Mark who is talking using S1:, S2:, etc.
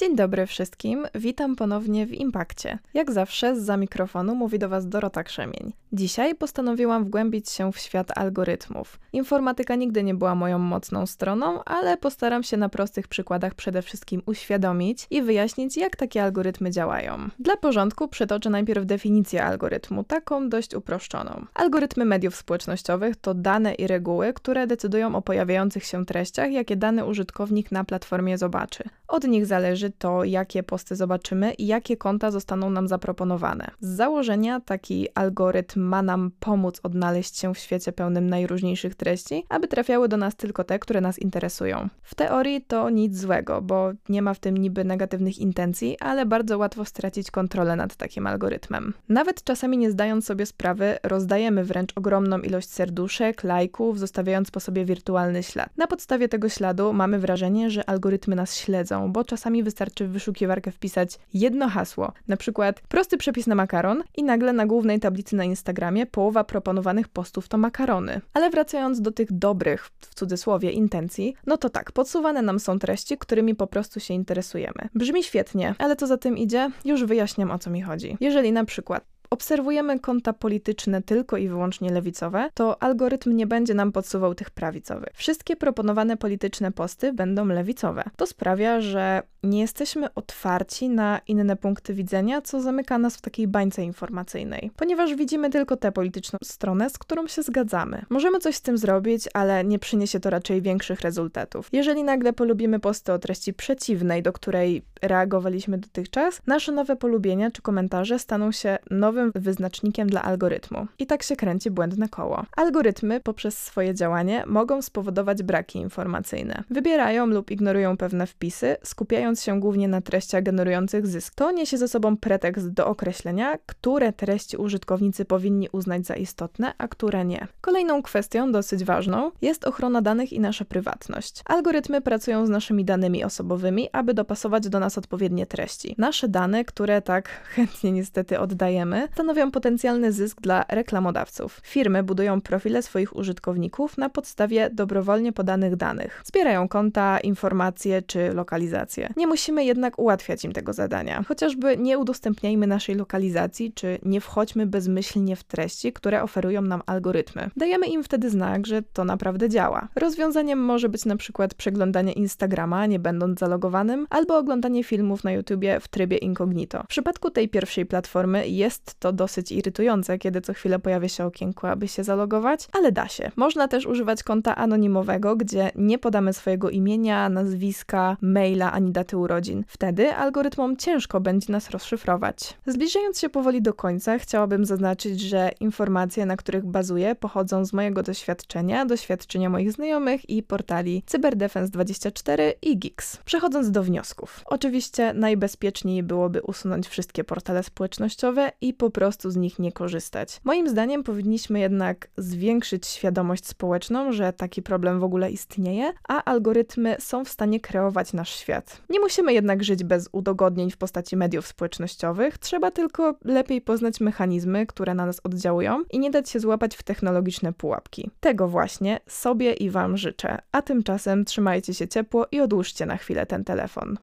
S1: Dzień dobry wszystkim, witam ponownie w Impakcie. Jak zawsze za mikrofonu mówi do Was Dorota Krzemień. Dzisiaj postanowiłam wgłębić się w świat algorytmów. Informatyka nigdy nie była moją mocną stroną, ale postaram się na prostych przykładach przede wszystkim uświadomić i wyjaśnić, jak takie algorytmy działają. Dla porządku przytoczę najpierw definicję algorytmu, taką dość uproszczoną. Algorytmy mediów społecznościowych to dane i reguły, które decydują o pojawiających się treściach, jakie dany użytkownik na platformie zobaczy. Od nich zależy to, jakie posty zobaczymy i jakie konta zostaną nam zaproponowane. Z założenia taki algorytm ma nam pomóc odnaleźć się w świecie pełnym najróżniejszych treści, aby trafiały do nas tylko te, które nas interesują. W teorii to nic złego, bo nie ma w tym niby negatywnych intencji, ale bardzo łatwo stracić kontrolę nad takim algorytmem. Nawet czasami nie zdając sobie sprawy, rozdajemy wręcz ogromną ilość serduszek, lajków, zostawiając po sobie wirtualny ślad. Na podstawie tego śladu mamy wrażenie, że algorytmy nas śledzą, bo czasami wystarczy w wyszukiwarkę wpisać jedno hasło, na przykład prosty przepis na makaron i nagle na głównej tablicy na Instagramie połowa proponowanych postów to makarony. Ale wracając do tych dobrych, w cudzysłowie, intencji, no to tak, podsuwane nam są treści, którymi po prostu się interesujemy. Brzmi świetnie, ale co za tym idzie? Już wyjaśniam o co mi chodzi. Jeżeli na przykład obserwujemy konta polityczne tylko i wyłącznie lewicowe, to algorytm nie będzie nam podsuwał tych prawicowych. Wszystkie proponowane polityczne posty będą lewicowe. To sprawia, że nie jesteśmy otwarci na inne punkty widzenia, co zamyka nas w takiej bańce informacyjnej, ponieważ widzimy tylko tę polityczną stronę, z którą się zgadzamy. Możemy coś z tym zrobić, ale nie przyniesie to raczej większych rezultatów. Jeżeli nagle polubimy posty o treści przeciwnej, do której reagowaliśmy dotychczas, nasze nowe polubienia czy komentarze staną się nowym wyznacznikiem dla algorytmu. I tak się kręci błędne koło. Algorytmy poprzez swoje działanie mogą spowodować braki informacyjne. Wybierają lub ignorują pewne wpisy, skupiają skupiając się głównie na treściach generujących zysk. To niesie ze sobą pretekst do określenia, które treści użytkownicy powinni uznać za istotne, a które nie. Kolejną kwestią, dosyć ważną, jest ochrona danych i nasza prywatność. Algorytmy pracują z naszymi danymi osobowymi, aby dopasować do nas odpowiednie treści. Nasze dane, które tak chętnie niestety oddajemy, stanowią potencjalny zysk dla reklamodawców. Firmy budują profile swoich użytkowników na podstawie dobrowolnie podanych danych. Zbierają konta, informacje czy lokalizacje. Nie musimy jednak ułatwiać im tego zadania. Chociażby nie udostępniajmy naszej lokalizacji, czy nie wchodźmy bezmyślnie w treści, które oferują nam algorytmy. Dajemy im wtedy znak, że to naprawdę działa. Rozwiązaniem może być na przykład przeglądanie Instagrama, nie będąc zalogowanym, albo oglądanie filmów na YouTubie w trybie incognito. W przypadku tej pierwszej platformy jest to dosyć irytujące, kiedy co chwilę pojawia się okienko, aby się zalogować, ale da się. Można też używać konta anonimowego, gdzie nie podamy swojego imienia, nazwiska, maila ani daty urodzin. Wtedy algorytmom ciężko będzie nas rozszyfrować. Zbliżając się powoli do końca, chciałabym zaznaczyć, że informacje, na których bazuję, pochodzą z mojego doświadczenia, doświadczenia moich znajomych i portali Cyberdefense24 i Geeks. Przechodząc do wniosków. Oczywiście najbezpieczniej byłoby usunąć wszystkie portale społecznościowe i po prostu z nich nie korzystać. Moim zdaniem powinniśmy jednak zwiększyć świadomość społeczną, że taki problem w ogóle istnieje, a algorytmy są w stanie kreować nasz świat. Nie musimy jednak żyć bez udogodnień w postaci mediów społecznościowych, trzeba tylko lepiej poznać mechanizmy, które na nas oddziałują i nie dać się złapać w technologiczne pułapki. Tego właśnie sobie i Wam życzę, a tymczasem trzymajcie się ciepło i odłóżcie na chwilę ten telefon.